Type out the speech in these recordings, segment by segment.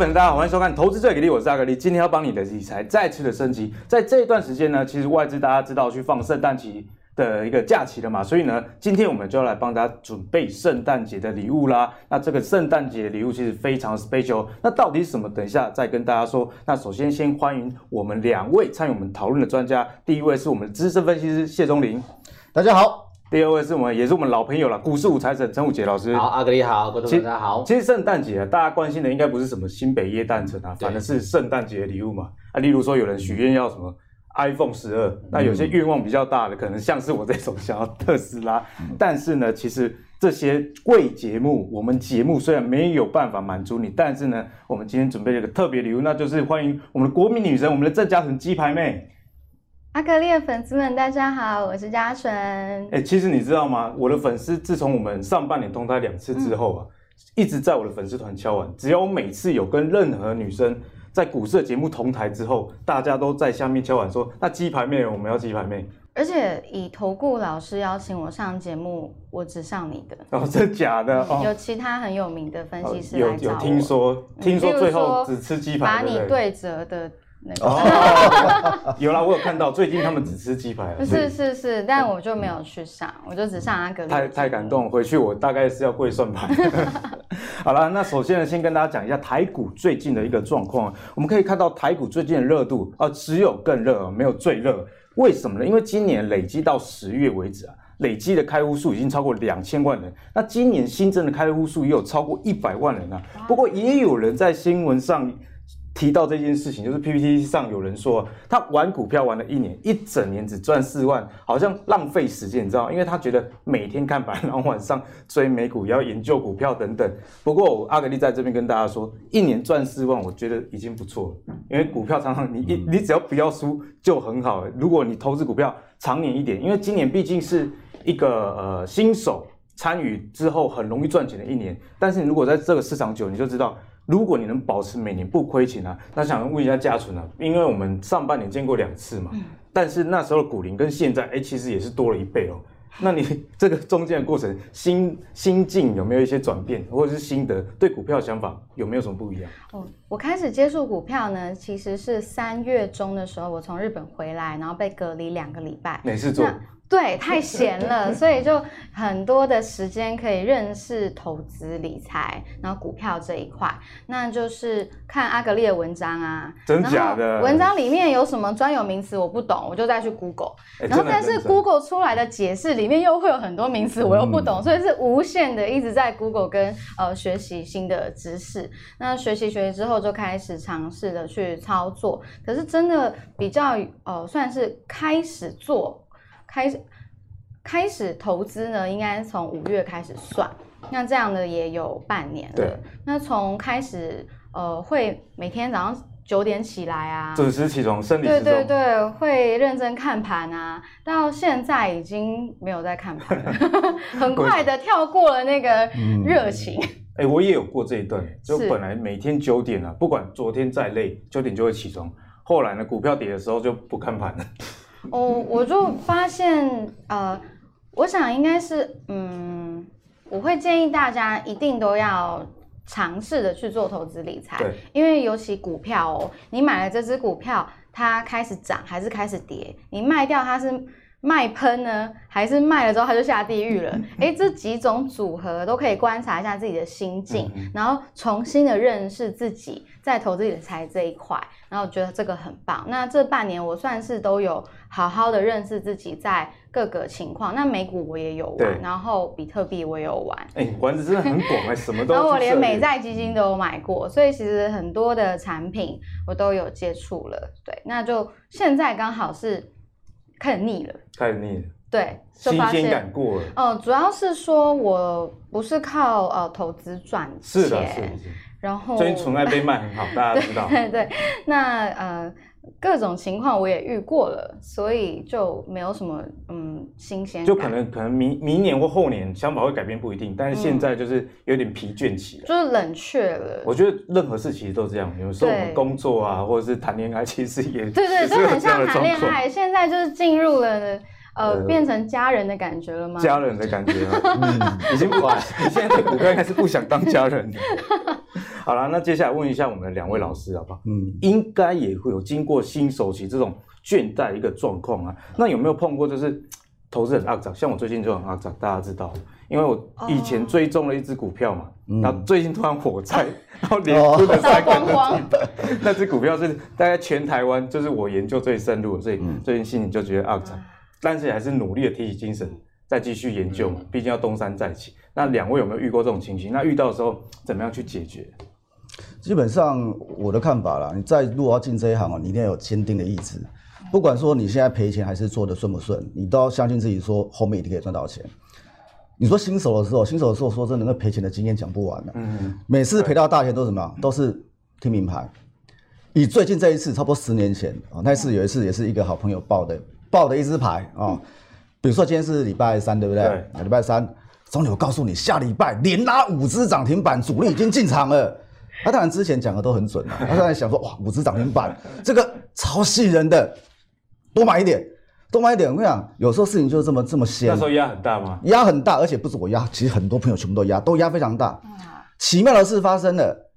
粉丝大家好，欢迎收看《投资最给力》，我是阿格力，今天要帮你的理财再次的升级。在这一段时间呢，其实外资大家知道去放圣诞节的一个假期了嘛，所以呢，今天我们就要来帮大家准备圣诞节的礼物啦。那这个圣诞节的礼物其实非常 special，那到底是什么？等一下再跟大家说。那首先先欢迎我们两位参与我们讨论的专家，第一位是我们的资深分析师谢宗林，大家好。第二位是我们，也是我们老朋友了，股市五财神陈武杰老师。好，阿格力好，观众大家好。其实圣诞节啊，大家关心的应该不是什么新北耶诞城啊，反正是圣诞节的礼物嘛。啊，例如说有人许愿要什么 iPhone 十二，那有些愿望比较大的，可能像是我这种想要特斯拉。嗯、但是呢，其实这些贵节目，我们节目虽然没有办法满足你，但是呢，我们今天准备了一个特别礼物，那就是欢迎我们的国民女神，我们的郑嘉纯鸡排妹。阿格力的粉丝们，大家好，我是嘉纯。哎、欸，其实你知道吗？我的粉丝自从我们上半年同台两次之后啊，嗯、一直在我的粉丝团敲碗。只要我每次有跟任何女生在股市的节目同台之后，大家都在下面敲碗说：“那鸡排妹，我们要鸡排妹。”而且以投顾老师邀请我上节目，我只上你的。哦，真假的？哦，有其他很有名的分析师来找我。有有听说，听说最后只吃鸡排，把你对折的。那个哦，有啦，我有看到，最近他们只吃鸡排。是是是，但我就没有去上，我就只上阿格力。太太感动，回去我大概是要跪算盘。好了，那首先呢，先跟大家讲一下台股最近的一个状况。我们可以看到台股最近的热度啊，只有更热，没有最热。为什么呢？因为今年累积到十月为止啊，累积的开户数已经超过两千万人。那今年新增的开户数也有超过一百万人啊。不过也有人在新闻上。提到这件事情，就是 PPT 上有人说他玩股票玩了一年，一整年只赚四万，好像浪费时间，你知道吗？因为他觉得每天看盘，然后晚上追美股，也要研究股票等等。不过我阿格力在这边跟大家说，一年赚四万，我觉得已经不错了。因为股票常常你一你只要不要输就很好了。如果你投资股票长年一点，因为今年毕竟是一个呃新手参与之后很容易赚钱的一年，但是你如果在这个市场久，你就知道。如果你能保持每年不亏钱啊，那想问一下嘉纯啊，因为我们上半年见过两次嘛，嗯、但是那时候的股龄跟现在，哎、欸，其实也是多了一倍哦。那你 这个中间的过程心心境有没有一些转变，或者是心得？对股票的想法有没有什么不一样？哦，我开始接触股票呢，其实是三月中的时候，我从日本回来，然后被隔离两个礼拜，没事做。对，太闲了，所以就很多的时间可以认识投资理财，然后股票这一块，那就是看阿格力的文章啊，真假的？文章里面有什么专有名词我不懂，我就再去 Google，然后但是 Google 出来的解释里面又会有很多名词我又不懂，嗯、所以是无限的一直在 Google 跟呃学习新的知识。那学习学习之后就开始尝试的去操作，可是真的比较呃算是开始做。开始开始投资呢，应该从五月开始算，那这样的也有半年了。那从开始呃，会每天早上九点起来啊，准时起床，生理对对对，会认真看盘啊。到现在已经没有在看盘了，很快的跳过了那个热情。哎、嗯欸，我也有过这一段，就本来每天九点啊，不管昨天再累，九点就会起床。后来呢，股票跌的时候就不看盘了。哦，我就发现，呃，我想应该是，嗯，我会建议大家一定都要尝试的去做投资理财，对。因为尤其股票哦，你买了这只股票，它开始涨还是开始跌，你卖掉它是卖喷呢，还是卖了之后他就下地狱了？诶，这几种组合都可以观察一下自己的心境，嗯、然后重新的认识自己在投资理财这一块，然后我觉得这个很棒。那这半年我算是都有好好的认识自己在各个情况。那美股我也有玩，然后比特币我也有玩。哎，玩的真的很广哎，什么都。然后我连美债基金都有买过，所以其实很多的产品我都有接触了。对，那就现在刚好是。开始腻了，开始腻了，对，新鲜感过了。哦、呃，主要是说我不是靠呃投资赚钱，是的，是的，是的。然后最近纯爱被卖很好，大家知道。对 对，那呃。各种情况我也遇过了，所以就没有什么嗯新鲜。就可能可能明明年或后年想法会改变不一定，但是现在就是有点疲倦期就是冷却了。我觉得任何事其实都这样，有时候我们工作啊，或者是谈恋爱，其实也对对，就很像谈恋爱。现在就是进入了呃，呃变成家人的感觉了吗？家人的感觉，嗯，已经不管。你现在对股票应该是不想当家人的。好了，那接下来问一下我们的两位老师好不好？嗯，应该也会有经过新手期这种倦怠一个状况啊。那有没有碰过就是投资很肮脏？像我最近就很肮脏，大家知道，因为我以前追踪了一只股票嘛，哦、然后最近突然火灾，然后连哭的三个光那只股票是大概全台湾就是我研究最深入，所以最近心里就觉得肮脏，但是还是努力的提起精神。再继续研究嘛，毕竟要东山再起。那两位有没有遇过这种情形？那遇到的时候怎么样去解决？基本上我的看法啦，你在如果要进这一行啊，你一定要有坚定的意志。不管说你现在赔钱还是做的顺不顺，你都要相信自己，说后面一定可以赚到钱。你说新手的时候，新手的时候说真的，那赔钱的经验讲不完的。嗯，每次赔到大钱都是什么？都是听明牌。以最近这一次，差不多十年前啊，那次有一次也是一个好朋友报的，报的一支牌啊。比如说今天是礼拜三，对不对？对。礼拜三，总理我告诉你，下礼拜连拉五只涨停板，主力已经进场了。他当然之前讲的都很准了，他当然想说，哇，五只涨停板，这个超吸引人的，多买一点，多买一点。我跟你讲，有时候事情就是这么这么鲜。那时候压很大吗？压很大，而且不是我压，其实很多朋友全部都压，都压非常大。奇妙的事发生了，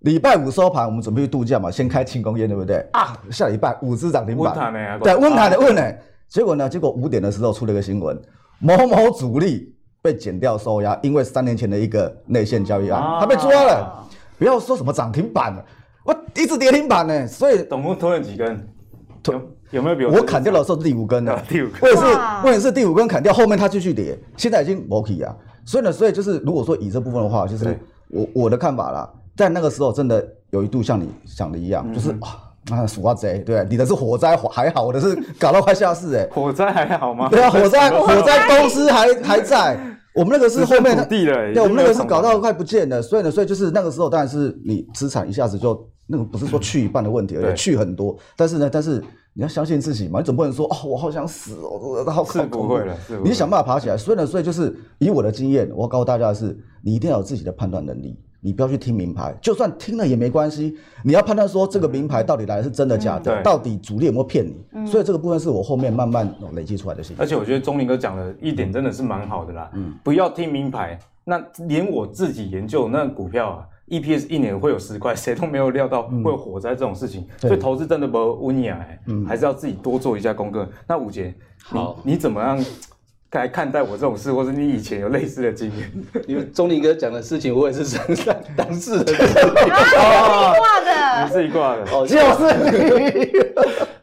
礼拜五收盘，我们准备去度假嘛，先开庆功宴，对不对？啊，下礼拜五只涨停板。对，温台的问呢？结果呢？结果五点的时候出了一个新闻，某某主力被减掉收押，因为三年前的一个内线交易案，啊、他被抓了。不要说什么涨停板了，我一直跌停板呢。所以总共拖了几根？拖有没有比我？我砍掉的时候是第五根呢，第五根。我也是，我也是第五根砍掉，后面它继续跌，现在已经没起啊。所以呢，所以就是如果说以这部分的话，就是我我的看法啦，在那个时候真的有一度像你想的一样，嗯、就是啊。啊，鼠啊贼，对，你的是火灾还好，我的是搞到快下市哎。火灾还好吗？对啊，火灾 火灾公司还还在，我们那个是后面的地了，对，我们那个是搞到快不见了，所以呢，所以就是那个时候，当然是你资产一下子就那个不是说去一半的问题，而且去很多，但是呢，但是你要相信自己嘛，你总不能说哦，我好想死哦，好是不会了，你想办法爬起来，所以呢，所以就是以我的经验，我要告诉大家的是，你一定要有自己的判断能力。你不要去听名牌，就算听了也没关系。你要判断说这个名牌到底来的是真的假的，嗯、到底主力有没有骗你。嗯、所以这个部分是我后面慢慢累积出来的信息。而且我觉得钟林哥讲的一点真的是蛮好的啦。嗯，不要听名牌。那连我自己研究那股票啊，EPS 一年会有十块，谁都没有料到会有火灾这种事情。嗯、所以投资真的不温雅，嗯，还是要自己多做一下功课。那五杰，好，你怎么样？该看待我这种事，或是你以前有类似的经验？因为钟林哥讲的事情，我也是身上当事人。啊，你挂的，你自己挂的，哦，就是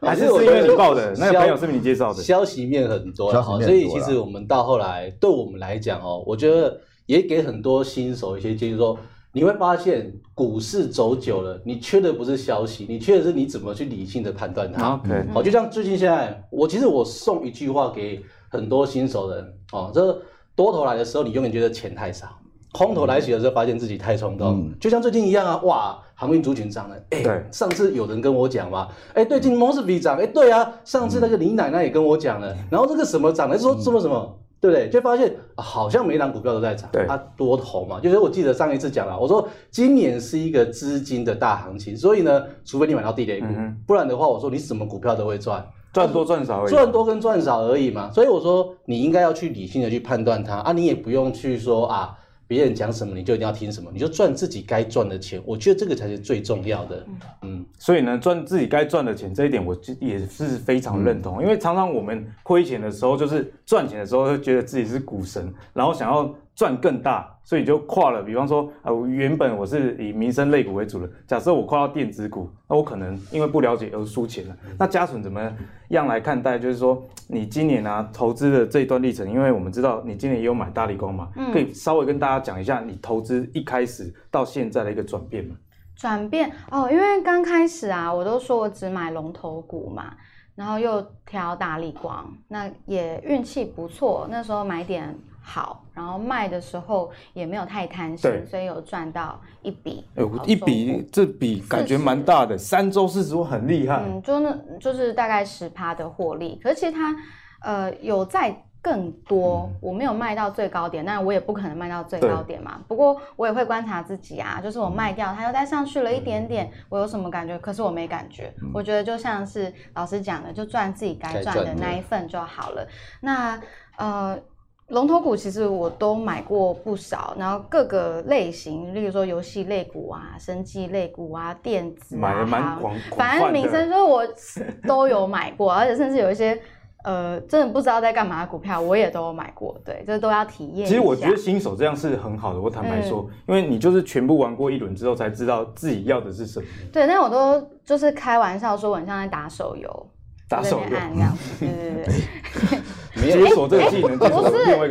你，还是是因为你报的？那个朋友是不是你介绍的？消息面很多，所以其实我们到后来，对我们来讲哦，我觉得也给很多新手一些建议，说你会发现股市走久了，你缺的不是消息，你缺的是你怎么去理性的判断它。OK，好，就像最近现在，我其实我送一句话给。很多新手人哦，这多头来的时候，你永远觉得钱太少；空头来袭的时候，发现自己太冲动。嗯、就像最近一样啊，哇，航运族群涨了。哎、欸，对上次有人跟我讲嘛，哎、欸，对，今天摩斯比涨，哎、欸，对啊，上次那个李奶奶也跟我讲了。嗯、然后这个什么涨了，说什么什么，嗯、对不对？就发现、啊、好像每档股票都在涨。对，它、啊、多头嘛，就是我记得上一次讲了，我说今年是一个资金的大行情，所以呢，除非你买到地雷股，嗯、不然的话，我说你什么股票都会赚。赚多赚少而已，赚多跟赚少而已嘛，所以我说你应该要去理性的去判断它。啊，你也不用去说啊，别人讲什么你就一定要听什么，你就赚自己该赚的钱，我觉得这个才是最重要的。嗯，所以呢，赚自己该赚的钱这一点，我也是非常认同，嗯、因为常常我们亏钱的时候，就是赚钱的时候，会觉得自己是股神，然后想要。赚更大，所以就跨了。比方说，啊，原本我是以民生类股为主的，假设我跨到电子股，那我可能因为不了解而输钱了。那嘉纯怎么样来看待？就是说，你今年啊投资的这一段历程，因为我们知道你今年也有买大力光嘛，嗯、可以稍微跟大家讲一下你投资一开始到现在的一个转变吗？转变哦，因为刚开始啊，我都说我只买龙头股嘛，然后又挑大力光，那也运气不错，那时候买点。好，然后卖的时候也没有太贪心，所以有赚到一笔。哎，一笔这笔感觉蛮大的，三周四十万很厉害。嗯，就那就是大概十趴的获利。可是其实它呃有在更多，嗯、我没有卖到最高点，但我也不可能卖到最高点嘛。不过我也会观察自己啊，就是我卖掉它又再上去了一点点，嗯、我有什么感觉？可是我没感觉。嗯、我觉得就像是老师讲的，就赚自己该赚的那一份就好了。那呃。龙头股其实我都买过不少，然后各个类型，例如说游戏类股啊、生技类股啊、电子啊，买的蛮广，反正民生说我都有买过，而且甚至有一些呃真的不知道在干嘛的股票，我也都有买过。对，这都要体验。其实我觉得新手这样是很好的，我坦白说，嗯、因为你就是全部玩过一轮之后，才知道自己要的是什么。对，但我都就是开玩笑说，我很像在打手游。打手游，对对对，解锁这个技能，不是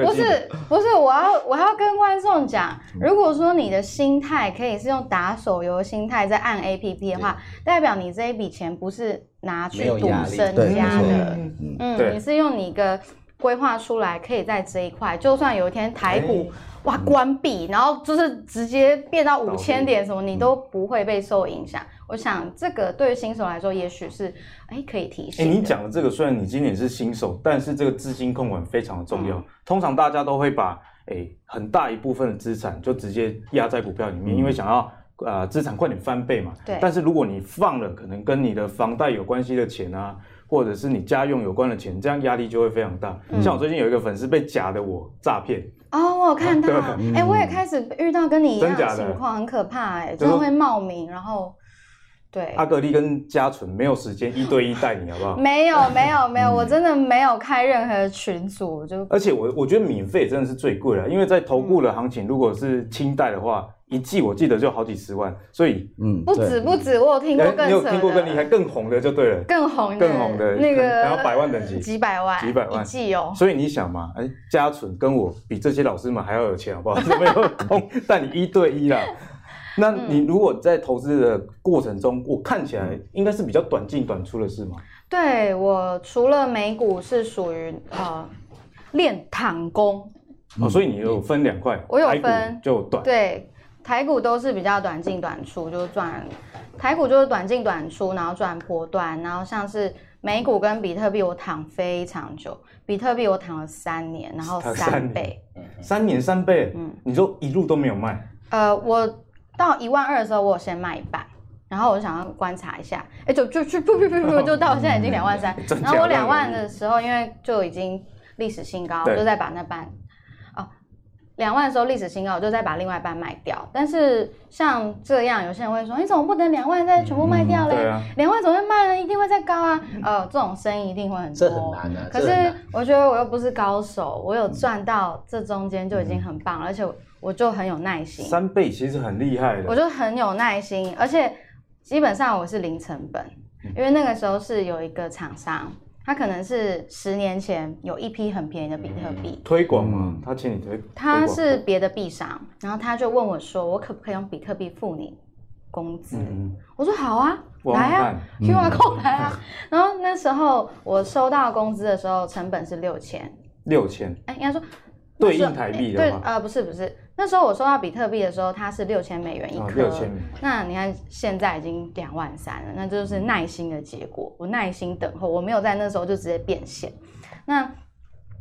不是不是，我要我要跟观众讲，如果说你的心态可以是用打手游心态在按 APP 的话，代表你这一笔钱不是拿去赌身家的，嗯，你是用你一个规划出来，可以在这一块，就算有一天台股。哇！关闭，然后就是直接变到五千点，什么你都不会被受影响。我想这个对于新手来说，也许是哎可以提醒。哎，你讲的这个，虽然你今年是新手，但是这个资金控管非常的重要。通常大家都会把哎很大一部分的资产就直接压在股票里面，因为想要呃资产快点翻倍嘛。对。但是如果你放了可能跟你的房贷有关系的钱啊，或者是你家用有关的钱，这样压力就会非常大。像我最近有一个粉丝被假的我诈骗。哦，我有看到，哎、我也开始遇到跟你一样的情况，很可怕、欸，哎，就是会冒名，然后，对，阿格力跟嘉纯没有时间一对一带你，好不好？没有，没有，没有，我真的没有开任何群组，就而且我我觉得免费真的是最贵了，因为在投顾的行情，如果是清代的话。一季我记得就好几十万，所以嗯，不止不止，我有听过更你有听过更厉害、更红的就对了，更红更红的那个，然后百万等级，几百万，几百万一季哦。所以你想嘛，哎，嘉纯跟我比这些老师们还要有钱，好不好？没有空但你一对一啦。那你如果在投资的过程中，我看起来应该是比较短进短出的是吗？对，我除了美股是属于呃练躺功哦，所以你有分两块，我有分就短对。台股都是比较短进短出，就是赚。台股就是短进短出，然后赚波段。然后像是美股跟比特币，我躺非常久。比特币我躺了三年，然后三倍。三年三倍？嗯，你说一路都没有卖？呃，我到一万二的时候，我有先卖一半，然后我想要观察一下，哎，就就就不不不不，就到现在已经两万三。然后我两万的时候，因为就已经历史新高，我就再把那半。两万的时候历史新高，我就再把另外一半卖掉。但是像这样，有些人会说：“你怎么不等两万再全部卖掉嘞？两、嗯啊、万怎么会卖呢？一定会再高啊！”呃，这种生意一定会很多。这很难啊。可是我觉得我又不是高手，我有赚到这中间就已经很棒了，嗯、而且我就很有耐心。三倍其实很厉害的。我就很有耐心，而且基本上我是零成本，因为那个时候是有一个厂商。他可能是十年前有一批很便宜的比特币推广嘛？他请你推，他是别的币商，然后他就问我说：“我可不可以用比特币付你工资？”我说：“好啊，来啊，QR code 来啊。”然后那时候我收到工资的时候，成本是六千，六千，哎，应该说对应台币的对，呃，不是不是。那时候我收到比特币的时候，它是六千美元一颗。那你看现在已经两万三了，那就是耐心的结果。我耐心等候，我没有在那时候就直接变现。那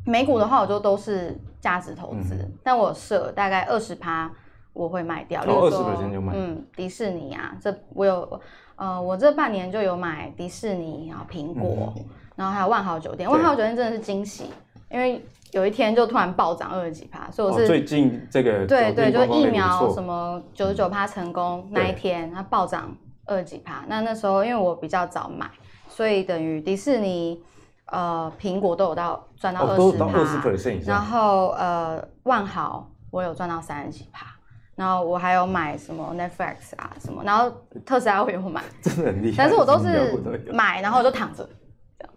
美股的话，我就都是价值投资，但我设大概二十趴我会卖掉。二十趴就卖。嗯，迪士尼啊，这我有，呃，我这半年就有买迪士尼，然后苹果，然后还有万豪酒店。万豪酒店真的是惊喜，因为。有一天就突然暴涨二十几趴，所以我是最近这个对对，就疫苗什么九十九趴成功那一天，它暴涨二十几趴。那那时候因为我比较早买，所以等于迪士尼、呃苹果都有到赚到二十趴，然后呃万豪我有赚到三十几趴，然后我还有买什么 Netflix 啊什么，然后特斯拉我也会买，真的很厉害。但是我都是买，然后我就躺着。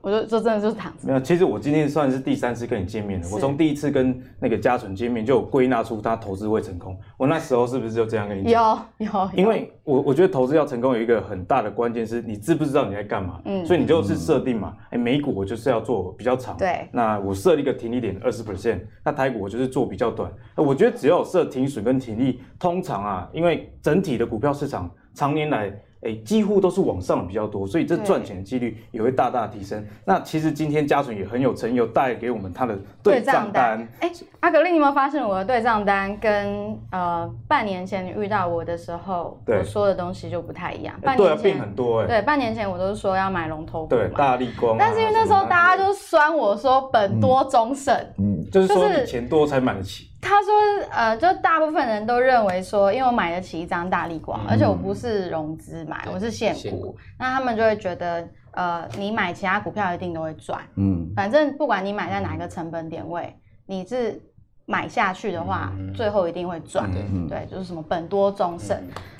我就这真的就是躺着。没有，其实我今天算是第三次跟你见面了。我从第一次跟那个嘉纯见面，就有归纳出他投资会成功。我那时候是不是就这样跟你讲？有有。因为我我觉得投资要成功有一个很大的关键是你知不知道你在干嘛。嗯。所以你就是设定嘛，哎、嗯，美股我就是要做比较长。对。那我设一个停利点二十 percent，那台股我就是做比较短。我觉得只要有设停损跟停利，通常啊，因为整体的股票市场常年来。哎，几乎都是往上比较多，所以这赚钱的几率也会大大提升。那其实今天嘉纯也很有诚意，有带给我们他的对账单。哎，阿格力，你有没有发现我的对账单跟呃半年前你遇到我的时候，我说的东西就不太一样？半年前变很多哎。对，半年前我都是说要买龙头股，对，大立光、啊。但是因为那时候大家就酸我说本多终胜，嗯，就是说你钱多才买得起。他说，呃，就大部分人都认为说，因为我买得起一张大力光，嗯、而且我不是融资买，我是现股，那他们就会觉得，呃，你买其他股票一定都会赚。嗯，反正不管你买在哪一个成本点位，你是买下去的话，嗯、最后一定会赚。嗯、对，就是什么本多终胜。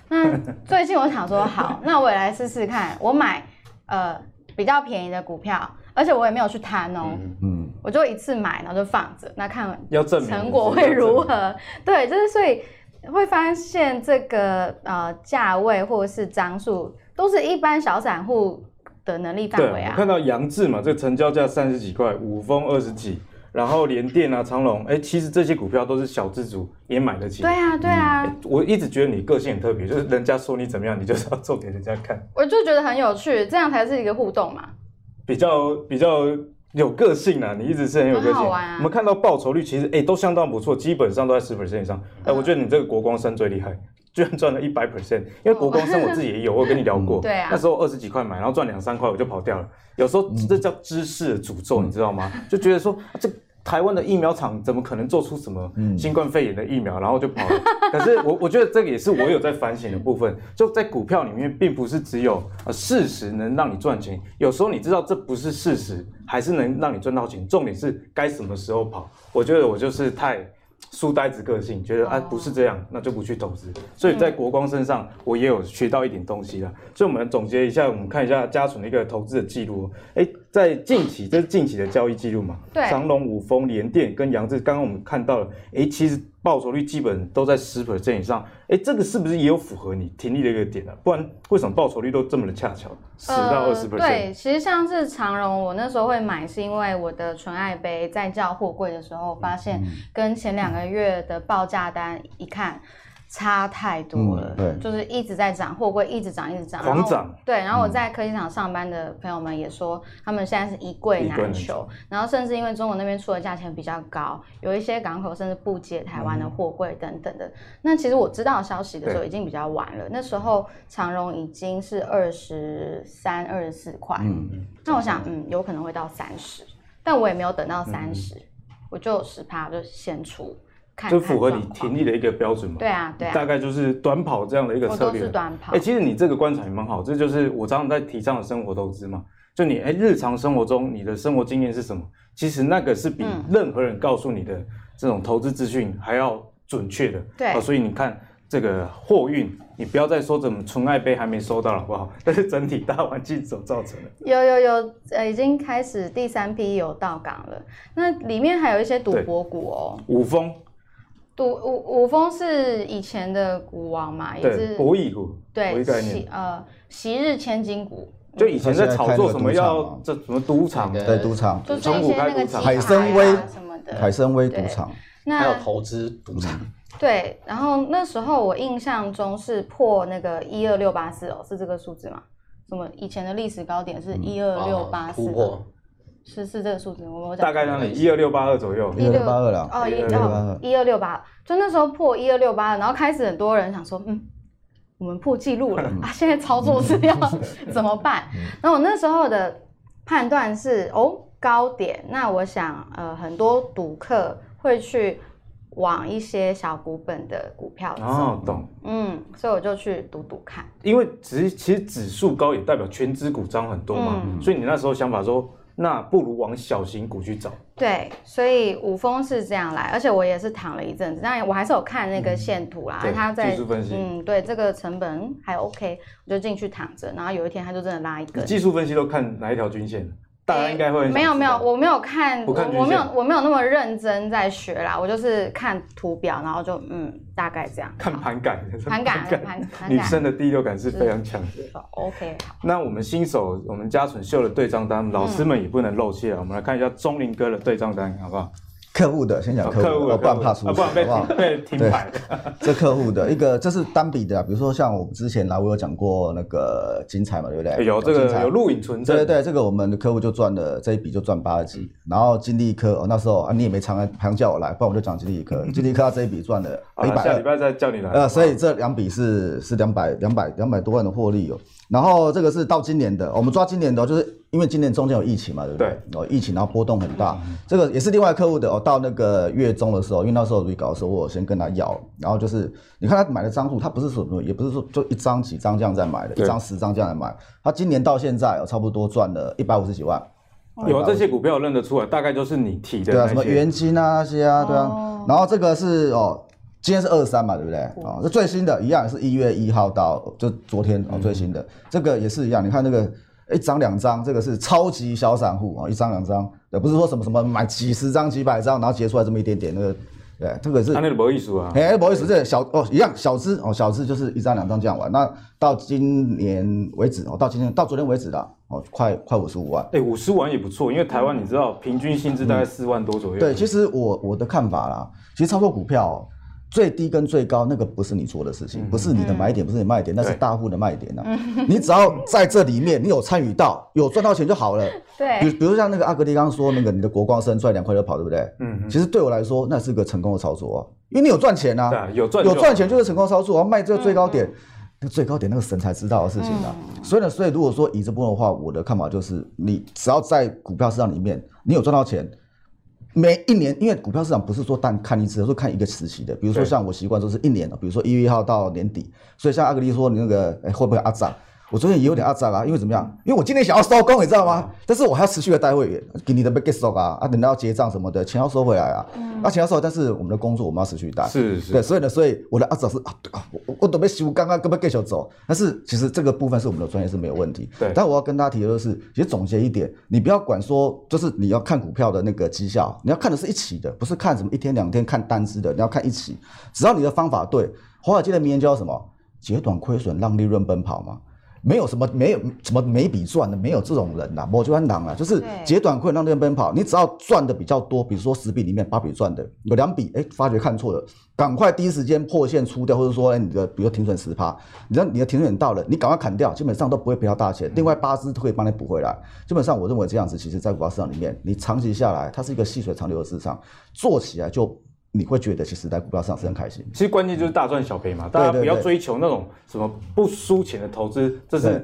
嗯、那最近我想说，好，那我也来试试看，我买呃比较便宜的股票。而且我也没有去贪哦，嗯，我就一次买，然后就放着，那看要证明成果会如何？对，就是所以会发现这个呃价位或者是张数都是一般小散户的能力范围啊。我看到杨志嘛，这个成交价三十几块，五峰二十几，然后联电啊、长隆，哎，其实这些股票都是小资主也买得起。对啊，对啊。我一直觉得你个性很特别，就是人家说你怎么样，你就是要做给人家看。我就觉得很有趣，这样才是一个互动嘛。比较比较有个性啊，你一直是很有个性。啊、我们看到报酬率其实哎、欸、都相当不错，基本上都在十 percent 以上。哎、我觉得你这个国光生最厉害，居然赚了一百 percent。因为国光生我自己也有，我跟你聊过。对啊。那时候二十几块买，然后赚两三块我就跑掉了。有时候这叫知识的诅咒，嗯、你知道吗？就觉得说、啊、这。台湾的疫苗厂怎么可能做出什么新冠肺炎的疫苗，然后就跑了？可是我我觉得这个也是我有在反省的部分，就在股票里面，并不是只有呃事实能让你赚钱，有时候你知道这不是事实，还是能让你赚到钱。重点是该什么时候跑。我觉得我就是太。书呆子个性，觉得啊不是这样，那就不去投资。所以在国光身上，我也有学到一点东西了。所以我们总结一下，我们看一下家纯的一个投资的记录。哎，在近期，这是近期的交易记录嘛？对。长隆、五峰、联电跟杨志，刚刚我们看到了，哎，其实。报酬率基本都在十 percent 以上，哎，这个是不是也有符合你停利的一个点呢、啊？不然为什么报酬率都这么的恰巧，十到二十 percent？对，其实像是长隆，我那时候会买，是因为我的纯爱杯在叫货柜的时候，发现跟前两个月的报价单一看。差太多了，嗯、对，就是一直在涨，货柜一直涨，一直涨，狂涨。对，然后我在科技厂上班的朋友们也说，嗯、他们现在是一柜难求，然后甚至因为中国那边出的价钱比较高，有一些港口甚至不接台湾的货柜等等的。嗯、那其实我知道消息的时候已经比较晚了，那时候长荣已经是二十三、二十四块，嗯，那我想，嗯，有可能会到三十，但我也没有等到三十、嗯，我就十趴就先出。就符合你停力的一个标准嘛？对啊，对啊，大概就是短跑这样的一个策略。都是短跑。哎，其实你这个观察也蛮好，这就是我常常在提倡的生活投资嘛。就你哎，日常生活中你的生活经验是什么？其实那个是比任何人告诉你的这种投资资讯还要准确的。对。哦，所以你看这个货运，你不要再说怎么纯爱杯还没收到了，好不好？但是整体大环境所造成的。有有有，呃，已经开始第三批有到港了。那里面还有一些赌博股哦，五丰。五五五峰是以前的股王嘛，也是博弈股，对，昔呃昔日千金股，就以前在炒作什么要这什么赌场，对赌场，就一些那个海参崴什么的，海参崴赌场，还有投资赌场，对，然后那时候我印象中是破那个一二六八四哦，是这个数字吗？什么以前的历史高点是一二六八四。是是这个数字，我大概让你一二六八二左右，一二。六八二了。哦，一二一二。六八，就那时候破一二六八二，然后开始很多人想说，嗯，我们破纪录了。啊，现在操作是要 怎么办？那我那时候的判断是，哦，高点，那我想，呃，很多赌客会去往一些小股本的股票走，哦，懂，嗯，所以我就去赌赌看，因为其实其实指数高也代表权值股涨很多嘛，嗯，所以你那时候想法说。那不如往小型股去找。对，所以五峰是这样来，而且我也是躺了一阵子，但我还是有看那个线图啦，它、嗯、在技术分析，嗯，对，这个成本还 OK，我就进去躺着，然后有一天它就真的拉一根。技术分析都看哪一条均线？大家应该会没有没有，我没有看，我我没有我没有那么认真在学啦，我就是看图表，然后就嗯，大概这样。看盘感，盘感盘 盘感，女生的第六感是非常强的。OK，好。那我们新手，我们佳纯秀的对账单，老师们也不能漏气啊。我们来看一下钟林哥的对账单，好不好？客户的，先讲客户的，不然怕出事，不然被停 被停牌。这客户的一个，这是单笔的，比如说像我们之前来，我有讲过那个精彩嘛，对不对？有这个有录影存证。对对，这个我们的客户就赚了这一笔就赚八十几，然后金利科，哦那时候啊你也没常常叫我来，不然我就讲金利科，金利科他这一笔赚了一百，下礼拜再叫你来。呃，所以这两笔是是两百两百两百多万的获利哦。然后这个是到今年的，我们抓今年的，就是因为今年中间有疫情嘛，对不对？对。哦，疫情然后波动很大，嗯、这个也是另外客户的哦。到那个月中的时候，因为那时候 re 搞的时候，我先跟他要，然后就是你看他买的张数，他不是说也不是说就一张几张这样在买的，一张十张这样来买。他今年到现在哦，差不多赚了一百五十几万。有这些股票认得出来，大概就是你提的。对啊，什么元金啊那些啊，对啊。哦、然后这个是哦，今天是二三嘛，对不对？哦，这最新的一样是一月一号到就昨天哦最新的，嗯、这个也是一样。你看那个一张两张，这个是超级小散户啊，一张两张，也不是说什么什么买几十张几百张，然后结出来这么一点点那个。对，这个是。他那个不好意思啊。哎，不好意思，这个小哦一样小资哦，小资就是一张两张这样玩。那到今年为止哦，到今天到昨天为止的哦，快快五十五万。哎，五十五万也不错，因为台湾你知道平均薪资大概四万多左右。对，其实我我的看法啦，其实操作股票。最低跟最高那个不是你做的事情，不是你的买点，不是你卖点，那是大户的卖点呐。你只要在这里面，你有参与到，有赚到钱就好了。对，比比如像那个阿格力刚刚说那个，你的国光生赚两块就跑，对不对？嗯。其实对我来说，那是个成功的操作啊，因为你有赚钱呐。有赚有赚钱就是成功操作啊，卖这个最高点，那最高点那个神才知道的事情啊。所以呢，所以如果说以这部分的话，我的看法就是，你只要在股票市场里面，你有赚到钱。每一年，因为股票市场不是说单看一次，而是看一个时期的。比如说像我习惯说是一年的，比如说一月一号到年底。所以像阿格力说你那个，哎，会不会阿涨？我昨天也有点阿涨啊，因为怎么样？因为我今天想要收工，你知道吗？但是我还要持续的带会员，给你的被 get 收啊，啊，等到要结账什么的，钱要收回来啊。嗯。啊，钱要收，但是我们的工作我们要持续带。是是。对，所以呢，所以我的阿涨是啊，啊，我我准备修，刚刚根本 get 走。但是其实这个部分是我们的专业是没有问题。对。但我要跟大家提的就是，其实总结一点，你不要管说，就是你要看股票的那个绩效，你要看的是一起的，不是看什么一天两天看单支的，你要看一起。只要你的方法对，华尔街的名言叫什么？截短亏损，让利润奔跑嘛。没有什么，没有什么每笔赚的，没有这种人呐、啊，我就很狼了，就是截短亏让利润奔跑。你只要赚的比较多，比如说十笔里面八笔赚的，有两笔哎发觉看错了，赶快第一时间破线出掉，或者说哎你的比如停损十趴，你知道你的停损到了，你赶快砍掉，基本上都不会赔到大钱，另外八支都可以帮你补回来。基本上我认为这样子，其实在股票市场里面，你长期下来，它是一个细水长流的市场，做起来就。你会觉得其实在股票上是很开心。其实关键就是大赚小赔嘛，大家不要追求那种什么不输钱的投资，这是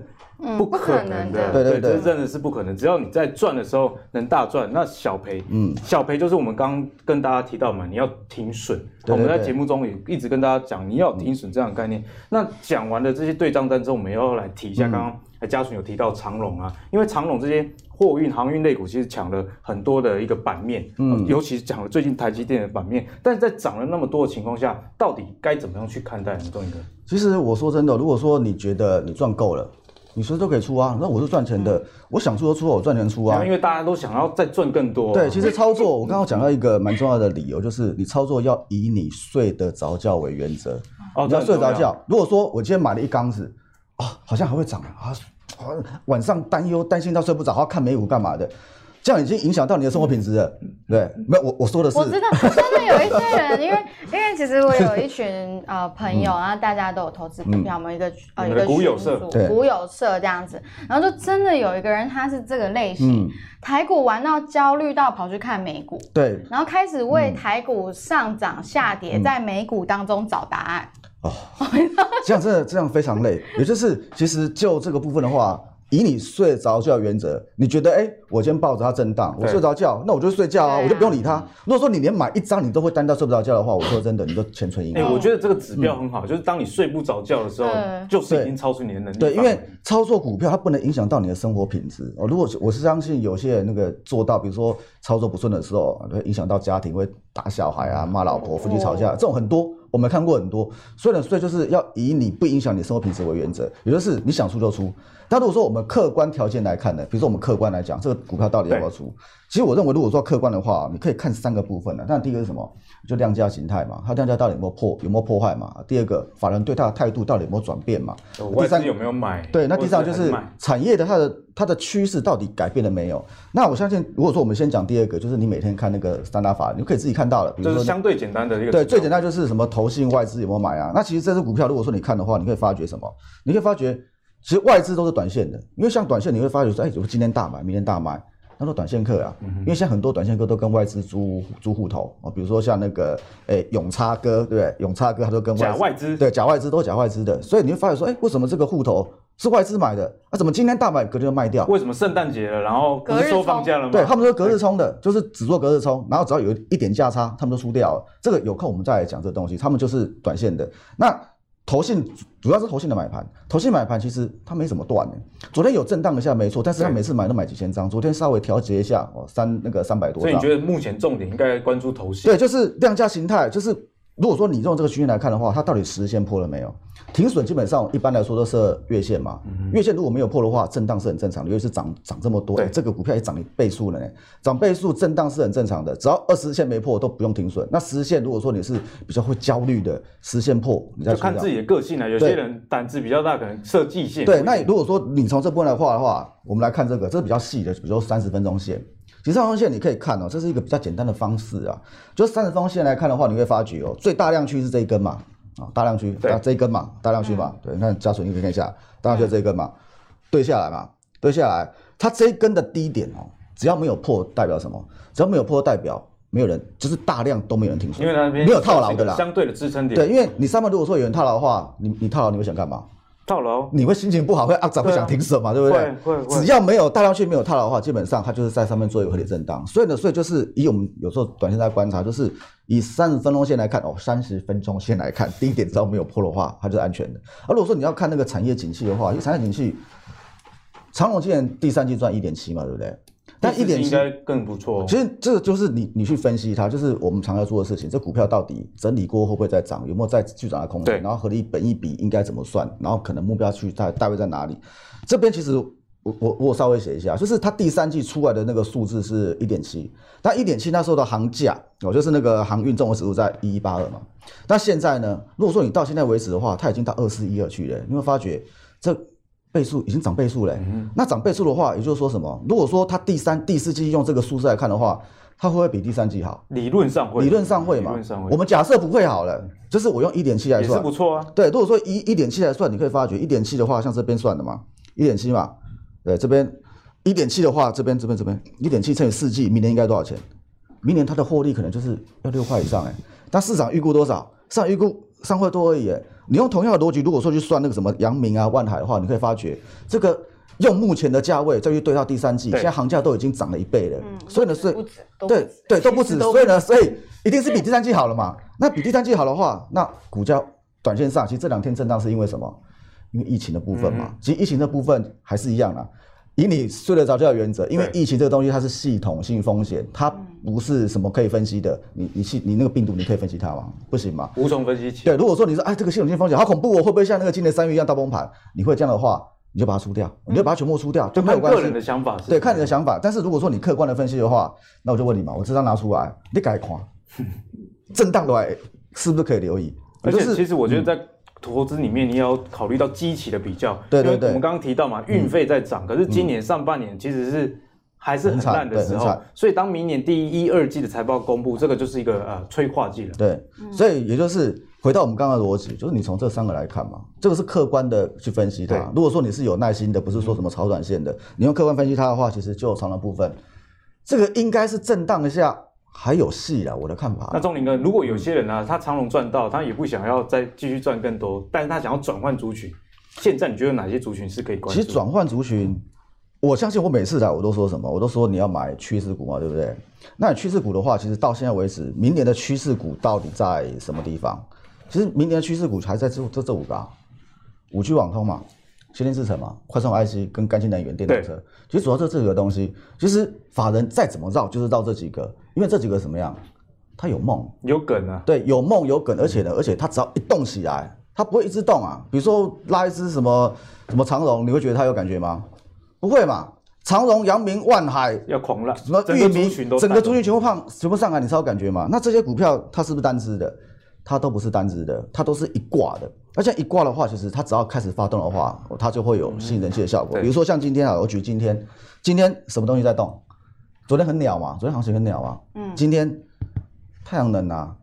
不可能的。对对对，这真的是不可能。只要你在赚的时候能大赚，那小赔，嗯，小赔就是我们刚刚跟大家提到嘛，你要停损。我们在节目中也一直跟大家讲，你要停损这样的概念。那讲完了这些对账单之后，我们要来提一下刚刚嘉纯有提到长荣啊，因为长荣这些。货运航运类股其实抢了很多的一个版面，嗯，尤其是抢了最近台积电的版面，但是在涨了那么多的情况下，到底该怎么样去看待呢？东哥，其实我说真的，如果说你觉得你赚够了，你随时都可以出啊。那我是赚钱的，嗯、我想出就出，我赚钱出啊。因为大家都想要再赚更多。对，其实操作我刚刚讲到一个蛮重要的理由，就是你操作要以你睡得着觉为原则。哦，你要睡得着觉。如果说我今天买了一缸子，啊，好像还会涨啊。晚上担忧担心到睡不着，还要看美股干嘛的？这样已经影响到你的生活品质了。对，没有我我说的是，我知道真的有一些人，因为因为其实我有一群呃朋友啊，大家都有投资股票，我们一个呃一个股友社，股友社这样子，然后就真的有一个人他是这个类型，台股玩到焦虑到跑去看美股，对，然后开始为台股上涨下跌在美股当中找答案。哦，这样真的这样非常累。也就是，其实就这个部分的话，以你睡着觉原则，你觉得，哎，我今天抱着它震荡，我睡着觉，那我就睡觉啊，我就不用理它。如果说你连买一张你都会担到睡不着觉的话，我说真的，你都钱存银行。哎，我觉得这个指标很好，就是当你睡不着觉的时候，就是已经超出你的能力。对，因为操作股票它不能影响到你的生活品质哦。如果我是相信有些人那个做到，比如说操作不顺的时候，会影响到家庭，会打小孩啊，骂老婆，夫妻吵架，这种很多。我们看过很多，所以呢，所以就是要以你不影响你生活品质为原则，也就是你想出就出。但如果说我们客观条件来看呢，比如说我们客观来讲，这个股票到底要不要出？其实我认为，如果说客观的话，你可以看三个部分的。那第一个是什么？就量价形态嘛，它量价到底有没有破，有没有破坏嘛？第二个，法人对它的态度到底有没有转变嘛？第三有没有买？对，那第三就是产业的它的它的趋势到底改变了没有？那我相信，如果说我们先讲第二个，就是你每天看那个三大法，你可以自己看到了。比如说就是相对简单的一个。对，最简单就是什么投信外资有没有买啊？那其实这支股票，如果说你看的话，你可以发觉什么？你可以发觉，其实外资都是短线的，因为像短线你会发觉说，哎，我今天大买，明天大卖。那说短线客啊，因为现在很多短线客都跟外资租租户头啊，比如说像那个诶永差哥，对不对？永差哥他都跟外资假外资，对假外资都是假外资的，所以你会发觉说，哎，为什么这个户头是外资买的，啊，怎么今天大买，隔天就卖掉？为什么圣诞节了，然后不是说放假了吗？对，他们说隔日冲的，就是只做隔日冲，然后只要有一点价差，他们都出掉了。这个有空我们再来讲这个东西，他们就是短线的。那投信主要是投信的买盘，投信买盘其实它没怎么断的。昨天有震荡一下没错，但是它每次买都买几千张，昨天稍微调节一下哦，三那个三百多张。所以你觉得目前重点应该关注投信？对，就是量价形态，就是。如果说你用这个区间来看的话，它到底实线破了没有？停损基本上一般来说都是月线嘛。嗯、月线如果没有破的话，震荡是很正常的，尤其是涨涨这么多，对、欸，这个股票也涨一倍数了呢。涨倍数震荡是很正常的，只要二十线没破都不用停损。那十线如果说你是比较会焦虑的，十线破，你再就看自己的个性了。有些人胆子比较大，可能设季线。对，那如果说你从这部分来画的话，我们来看这个，这是比较细的，比如说三十分钟线。其实三十分钟线你可以看哦，这是一个比较简单的方式啊。就三十分钟线来看的话，你会发觉哦，最大量区是这一根嘛，啊，大量区，啊，这一根嘛，大量区嘛，对，你看加水你可以看一下，大量区这一根嘛，对下来嘛，对下来，它这一根的低点哦，只要没有破，代表什么？只要没有破，代表没有人，就是大量都没有人停损，因为那边没有套牢的啦，相对的支撑点。对，因为你上面如果说有人套牢的话，你你套牢你会想干嘛？套牢，你会心情不好，会啊，涨，会想停损嘛，对不对？会会。只要没有大量去没有套牢的话，基本上它就是在上面做一个合理震荡。所以呢，所以就是以我们有时候短线在观察，就是以三十分钟线来看哦，三十分钟线来看，低点只要没有破的话，它就是安全的。而如果说你要看那个产业景气的话，因为产业景气，长隆今年第三季赚一点七嘛，对不对？但一点七应该更不错。其实这个就是你你去分析它，就是我们常要做的事情。这股票到底整理过会不会再涨？有没有再继续涨的空间？然后合理本益比应该怎么算？然后可能目标去大大概在哪里？这边其实我我我稍微写一下，就是它第三季出来的那个数字是一点七，但一点七那时候的行价哦，就是那个航运综合指数在一一八二嘛。那现在呢？如果说你到现在为止的话，它已经到二四一二去了，你会发觉这。倍数已经涨倍数了，嗯，那涨倍数的话，也就是说什么？如果说它第三、第四季用这个数字来看的话，它会不会比第三季好？理论上会，理论上会嘛？理论上会。我们假设不会好了，就是我用一点七来算，也是不错啊。对，如果说一一点七来算，你可以发觉一点七的话，像这边算的嘛，一点七嘛，对，这边一点七的话，这边这边这边一点七乘以四季，明年应该多少钱？明年它的获利可能就是要六块以上哎，但市场预估多少？市场预估三块多而已。你用同样的逻辑，如果说去算那个什么阳明啊、万海的话，你可以发觉，这个用目前的价位再去对到第三季，现在行价都已经涨了一倍了。嗯，所以呢，是，对对都不止，所以呢，所以一定是比第三季好了嘛。那比第三季好的话，那股价短线上其实这两天震荡是因为什么？因为疫情的部分嘛。其实疫情的部分还是一样的。以你睡得着觉的原则，因为疫情这个东西它是系统性风险，它不是什么可以分析的。你你系你那个病毒你可以分析它吗？不行吗？无从分析起。对，如果说你说哎这个系统性风险好恐怖哦，会不会像那个今年三月一样大崩盘？你会这样的话，你就把它出掉，你就把它全部出掉，就没有关系。个人的想法是。对，看你的想法。但是如果说你客观的分析的话，那我就问你嘛，我这张拿出来，你改看，震荡的话是不是可以留意？而且其实我觉得在。投资里面你要考虑到基期的比较，对对对，我们刚刚提到嘛，运费在涨，可是今年上半年其实是还是很烂的时候，所以当明年第一、二季的财报公布，这个就是一个呃催化剂了。对，所以也就是回到我们刚刚的逻辑，就是你从这三个来看嘛，这个是客观的去分析它。如果说你是有耐心的，不是说什么炒短线的，你用客观分析它的话，其实就长的部分，这个应该是震荡一下。还有戏啊，我的看法。那钟林哥，如果有些人呢、啊，他长荣赚到，他也不想要再继续赚更多，但是他想要转换族群，现在你觉得哪些族群是可以关注？其实转换族群，我相信我每次来我都说什么，我都说你要买趋势股嘛，对不对？那你趋势股的话，其实到现在为止，明年的趋势股到底在什么地方？其实明年的趋势股还在这这这五个，啊五 G 网通嘛。先进制程嘛，快充 IC 跟干净能源电动车，其实主要这这几个东西，其实法人再怎么绕，就是绕这几个，因为这几个什么样，它有梦，有梗啊，对，有梦有梗，而且呢，而且它只要一动起来，它不会一直动啊。比如说拉一只什么什么长荣，你会觉得它有感觉吗？不会嘛，长荣、阳明、万海要狂了，什么裕民，整个族群全部胖，全部上来，你才有感觉嘛？那这些股票它是不是单只的？它都不是单只的，它都是一挂的。而且一挂的话，其实它只要开始发动的话，它就会有吸引人气的效果。比如说像今天啊，我举今天，今天什么东西在动？昨天很鸟嘛，昨天行情很鸟嘛。嗯，今天太阳能啊。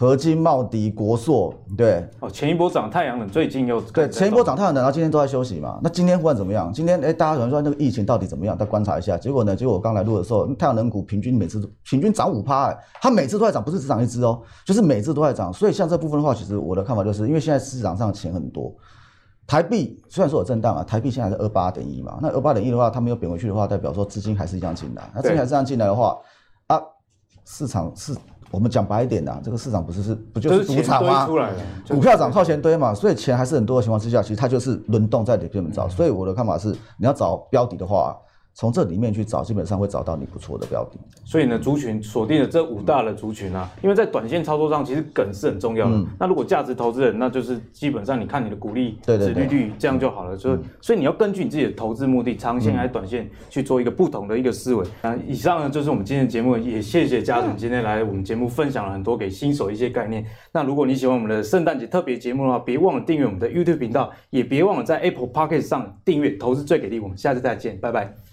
合金、茂迪、国硕，对哦，前一波涨太阳能，最近又对前一波涨太阳能，然后今天都在休息嘛。那今天忽然怎么样？今天哎，大家可能说那个疫情到底怎么样？再观察一下。结果呢？结果我刚来录的时候，太阳能股平均每次平均涨五趴，哎，它每次都在涨，不是只涨一只哦，就是每次都在涨。所以像这部分的话，其实我的看法就是因为现在市场上钱很多，台币虽然说有震荡啊，台币现在是二八点一嘛，那二八点一的话，它没有贬回去的话，代表说资金还是一样进来。那资金还是这样进来的话，啊，市场是我们讲白一点呐，这个市场不是是不就是赌场吗？股票涨靠钱堆嘛，所以钱还是很多的情况之下，其实它就是轮动在里面找。所以我的看法是，你要找标的的话。从这里面去找，基本上会找到你不错的标的。所以呢，族群锁定了这五大的族群啊，因为在短线操作上，其实梗是很重要的。嗯、那如果价值投资人，那就是基本上你看你的股利、殖利率这样就好了。所以、嗯，所以你要根据你自己的投资目的，长线还是短线，去做一个不同的一个思维。那、嗯、以上呢，就是我们今天的节目，也谢谢家总今天来我们节目分享了很多给新手一些概念。那如果你喜欢我们的圣诞节特别节目的话，别忘了订阅我们的 YouTube 频道，也别忘了在 Apple Podcast 上订阅《投资最给力》。我们下次再见，拜拜。